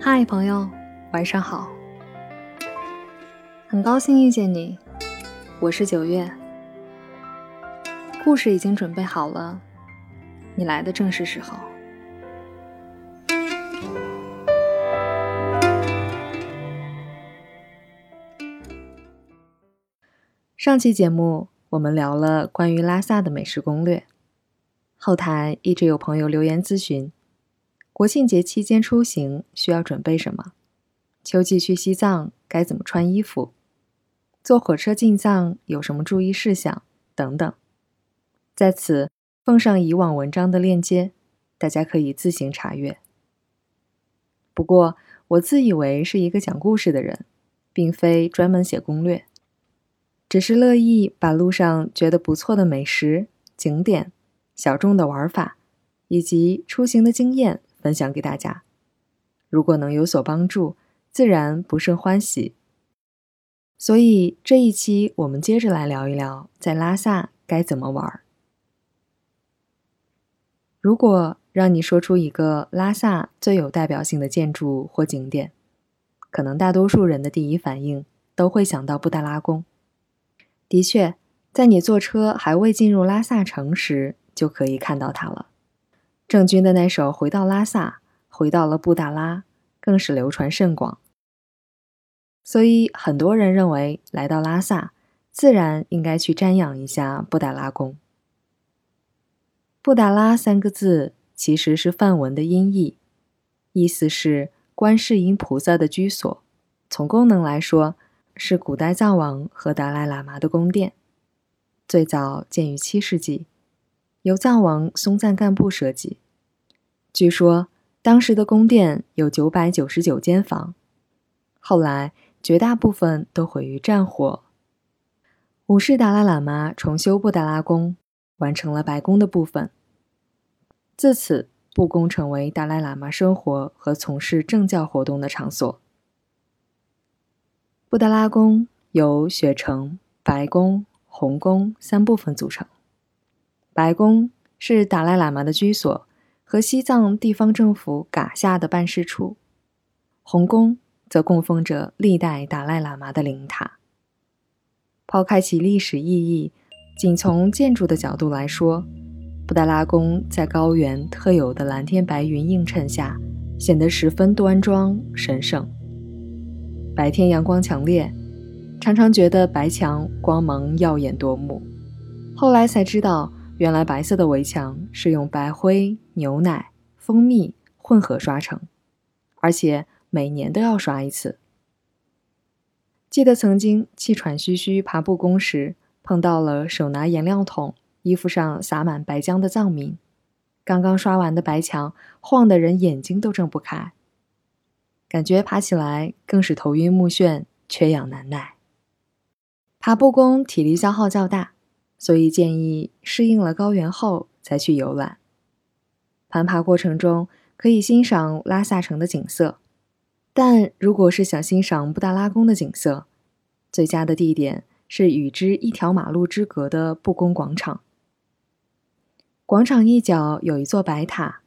嗨，朋友，晚上好。很高兴遇见你，我是九月。故事已经准备好了，你来的正是时候。上期节目我们聊了关于拉萨的美食攻略，后台一直有朋友留言咨询，国庆节期间出行需要准备什么？秋季去西藏该怎么穿衣服？坐火车进藏有什么注意事项？等等。在此奉上以往文章的链接，大家可以自行查阅。不过我自以为是一个讲故事的人，并非专门写攻略。只是乐意把路上觉得不错的美食、景点、小众的玩法，以及出行的经验分享给大家。如果能有所帮助，自然不胜欢喜。所以这一期我们接着来聊一聊，在拉萨该怎么玩。如果让你说出一个拉萨最有代表性的建筑或景点，可能大多数人的第一反应都会想到布达拉宫。的确，在你坐车还未进入拉萨城时，就可以看到它了。郑钧的那首《回到拉萨》，回到了布达拉，更是流传甚广。所以，很多人认为来到拉萨，自然应该去瞻仰一下布达拉宫。布达拉三个字其实是梵文的音译，意思是观世音菩萨的居所。从功能来说，是古代藏王和达赖喇嘛的宫殿，最早建于七世纪，由藏王松赞干布设计。据说当时的宫殿有九百九十九间房，后来绝大部分都毁于战火。五世达赖喇嘛重修布达拉宫，完成了白宫的部分。自此，布宫成为达赖喇嘛生活和从事政教活动的场所。布达拉宫由雪城、白宫、红宫三部分组成。白宫是达赖喇嘛的居所和西藏地方政府噶夏的办事处，红宫则供奉着历代达赖喇嘛的灵塔。抛开其历史意义，仅从建筑的角度来说，布达拉宫在高原特有的蓝天白云映衬下，显得十分端庄神圣。白天阳光强烈，常常觉得白墙光芒耀眼夺目。后来才知道，原来白色的围墙是用白灰、牛奶、蜂蜜混合刷成，而且每年都要刷一次。记得曾经气喘吁吁爬布宫时，碰到了手拿颜料桶、衣服上洒满白浆的藏民，刚刚刷完的白墙晃得人眼睛都睁不开。感觉爬起来更是头晕目眩、缺氧难耐。爬布宫体力消耗较大，所以建议适应了高原后再去游览。攀爬过程中可以欣赏拉萨城的景色，但如果是想欣赏布达拉宫的景色，最佳的地点是与之一条马路之隔的布宫广场。广场一角有一座白塔。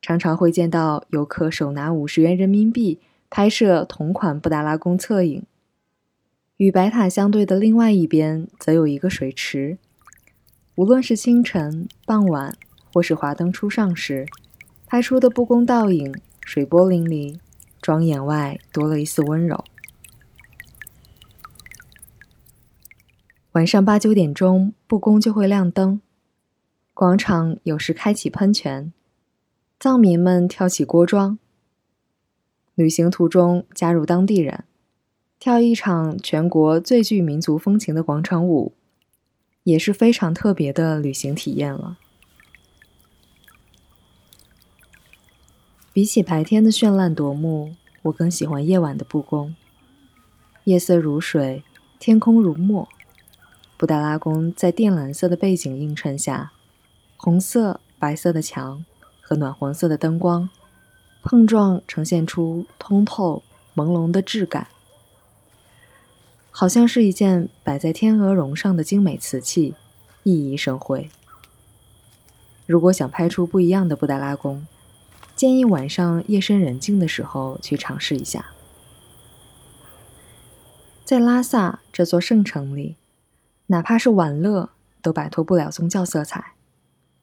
常常会见到游客手拿五十元人民币拍摄同款布达拉宫侧影。与白塔相对的另外一边，则有一个水池。无论是清晨、傍晚，或是华灯初上时，拍出的布宫倒影，水波粼粼，庄严外多了一丝温柔。晚上八九点钟，布宫就会亮灯，广场有时开启喷泉。藏民们跳起锅庄，旅行途中加入当地人，跳一场全国最具民族风情的广场舞，也是非常特别的旅行体验了。比起白天的绚烂夺目，我更喜欢夜晚的布宫。夜色如水，天空如墨，布达拉宫在靛蓝色的背景映衬下，红色、白色的墙。和暖黄色的灯光碰撞，呈现出通透朦胧的质感，好像是一件摆在天鹅绒上的精美瓷器，熠熠生辉。如果想拍出不一样的布达拉宫，建议晚上夜深人静的时候去尝试一下。在拉萨这座圣城里，哪怕是玩乐，都摆脱不了宗教色彩。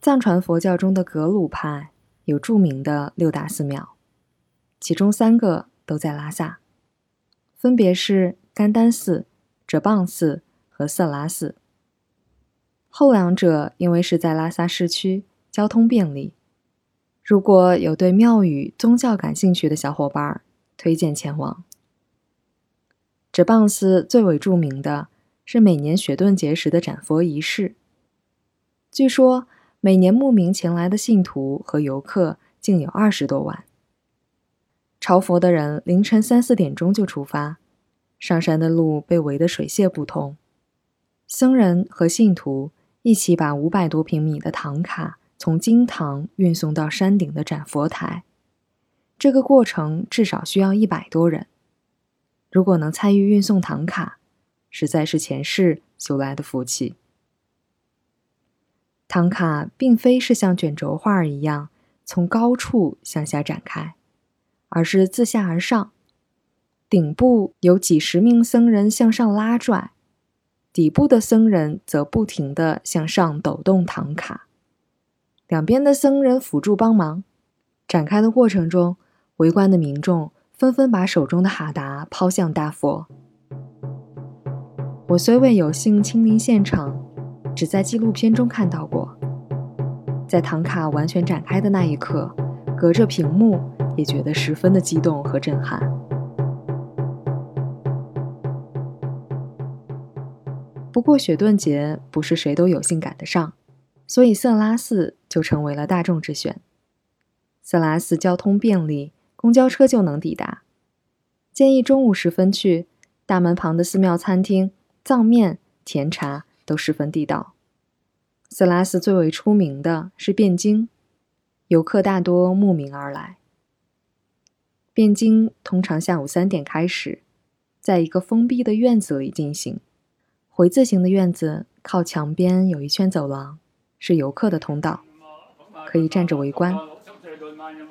藏传佛教中的格鲁派有著名的六大寺庙，其中三个都在拉萨，分别是甘丹寺、哲蚌寺和色拉寺。后两者因为是在拉萨市区，交通便利。如果有对庙宇、宗教感兴趣的小伙伴，推荐前往。哲蚌寺最为著名的是每年雪顿节时的斩佛仪式。据说每年慕名前来的信徒和游客竟有二十多万。朝佛的人凌晨三四点钟就出发，上山的路被围得水泄不通。僧人和信徒一起把五百多平米的唐卡从经堂运送到山顶的展佛台，这个过程至少需要一百多人。如果能参与运送唐卡，实在是前世修来的福气。唐卡并非是像卷轴画一样从高处向下展开，而是自下而上，顶部有几十名僧人向上拉拽，底部的僧人则不停地向上抖动唐卡，两边的僧人辅助帮忙。展开的过程中，围观的民众。纷纷把手中的哈达抛向大佛。我虽未有幸亲临现场，只在纪录片中看到过。在唐卡完全展开的那一刻，隔着屏幕也觉得十分的激动和震撼。不过雪顿节不是谁都有幸赶得上，所以色拉寺就成为了大众之选。色拉寺交通便利。公交车就能抵达。建议中午时分去，大门旁的寺庙餐厅，藏面、甜茶都十分地道。色拉寺最为出名的是辩经，游客大多慕名而来。辩经通常下午三点开始，在一个封闭的院子里进行。回字形的院子靠墙边有一圈走廊，是游客的通道，可以站着围观。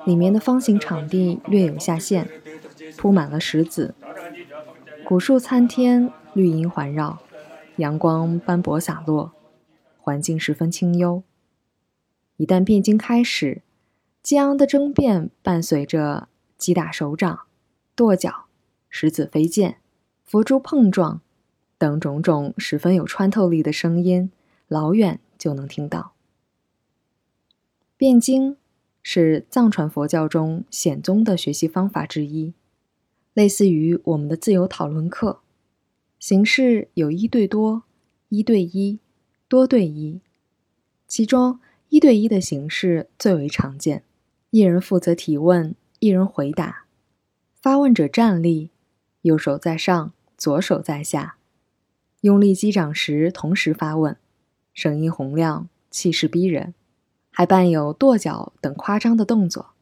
里面的方形场地略有下陷，铺满了石子，古树参天，绿荫环绕，阳光斑驳洒落，环境十分清幽。一旦辩经开始，激昂的争辩伴随着击打手掌、跺脚、石子飞溅、佛珠碰撞等种种十分有穿透力的声音，老远就能听到。辩经。是藏传佛教中显宗的学习方法之一，类似于我们的自由讨论课，形式有一对多、一对一、多对一。其中一对一的形式最为常见，一人负责提问，一人回答。发问者站立，右手在上，左手在下，用力击掌时同时发问，声音洪亮，气势逼人。还伴有跺脚等夸张的动作，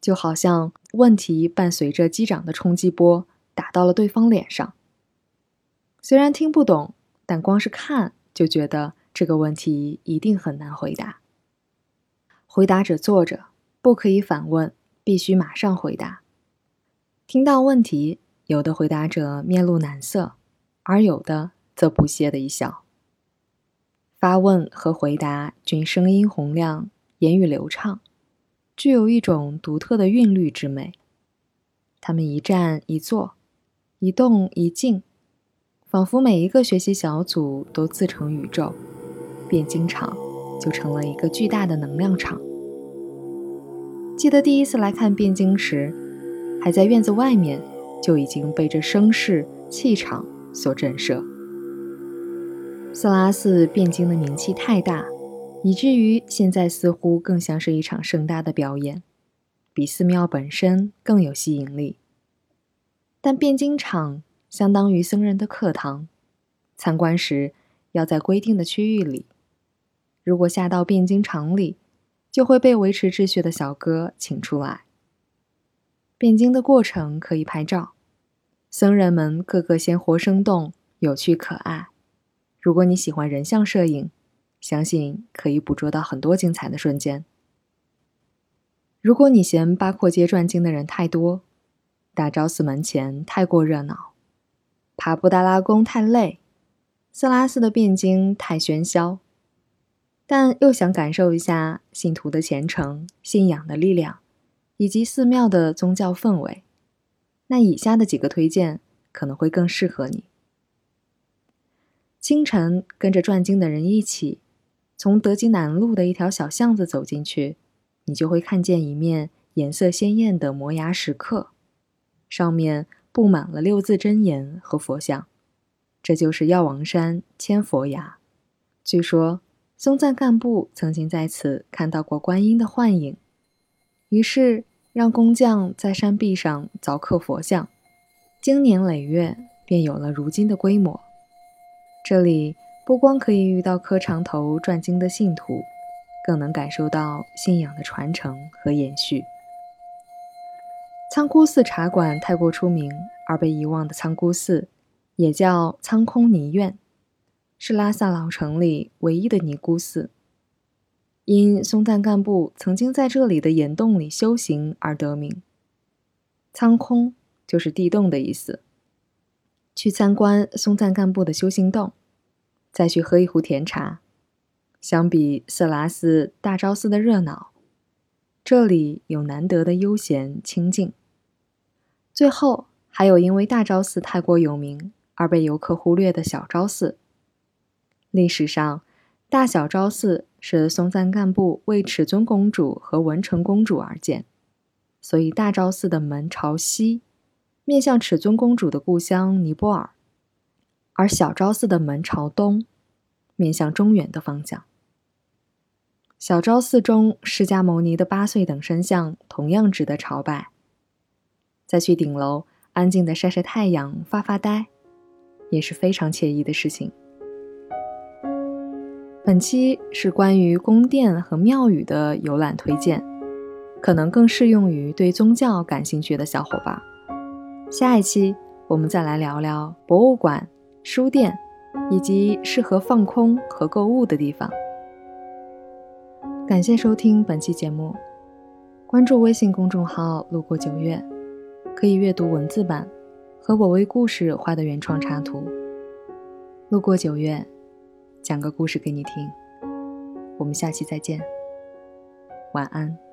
就好像问题伴随着击掌的冲击波打到了对方脸上。虽然听不懂，但光是看就觉得这个问题一定很难回答。回答者坐着，不可以反问，必须马上回答。听到问题，有的回答者面露难色，而有的则不屑的一笑。发问和回答均声音洪亮，言语流畅，具有一种独特的韵律之美。他们一站一坐，一动一静，仿佛每一个学习小组都自成宇宙，辩经场就成了一个巨大的能量场。记得第一次来看辩经时，还在院子外面，就已经被这声势气场所震慑。色拉寺辩经的名气太大，以至于现在似乎更像是一场盛大的表演，比寺庙本身更有吸引力。但辩经场相当于僧人的课堂，参观时要在规定的区域里。如果下到辩经场里，就会被维持秩序的小哥请出来。辩经的过程可以拍照，僧人们个个鲜活生动、有趣可爱。如果你喜欢人像摄影，相信可以捕捉到很多精彩的瞬间。如果你嫌八廓街转经的人太多，大昭寺门前太过热闹，爬布达拉宫太累，色拉寺的辩经太喧嚣，但又想感受一下信徒的虔诚、信仰的力量，以及寺庙的宗教氛围，那以下的几个推荐可能会更适合你。清晨跟着转经的人一起，从德基南路的一条小巷子走进去，你就会看见一面颜色鲜艳的摩崖石刻，上面布满了六字真言和佛像，这就是药王山千佛崖。据说松赞干布曾经在此看到过观音的幻影，于是让工匠在山壁上凿刻佛像，经年累月便有了如今的规模。这里不光可以遇到磕长头转经的信徒，更能感受到信仰的传承和延续。仓姑寺茶馆太过出名而被遗忘的仓姑寺，也叫仓空尼院，是拉萨老城里唯一的尼姑寺。因松赞干布曾经在这里的岩洞里修行而得名。仓空就是地洞的意思。去参观松赞干布的修行洞，再去喝一壶甜茶。相比色拉寺、大昭寺的热闹，这里有难得的悠闲清静。最后还有因为大昭寺太过有名而被游客忽略的小昭寺。历史上，大小昭寺是松赞干布为尺尊公主和文成公主而建，所以大昭寺的门朝西。面向尺尊公主的故乡尼泊尔，而小昭寺的门朝东，面向中原的方向。小昭寺中释迦牟尼的八岁等身像同样值得朝拜。再去顶楼安静的晒晒太阳、发发呆，也是非常惬意的事情。本期是关于宫殿和庙宇的游览推荐，可能更适用于对宗教感兴趣的小伙伴。下一期我们再来聊聊博物馆、书店，以及适合放空和购物的地方。感谢收听本期节目，关注微信公众号“路过九月”，可以阅读文字版和我为故事画的原创插图。路过九月，讲个故事给你听。我们下期再见，晚安。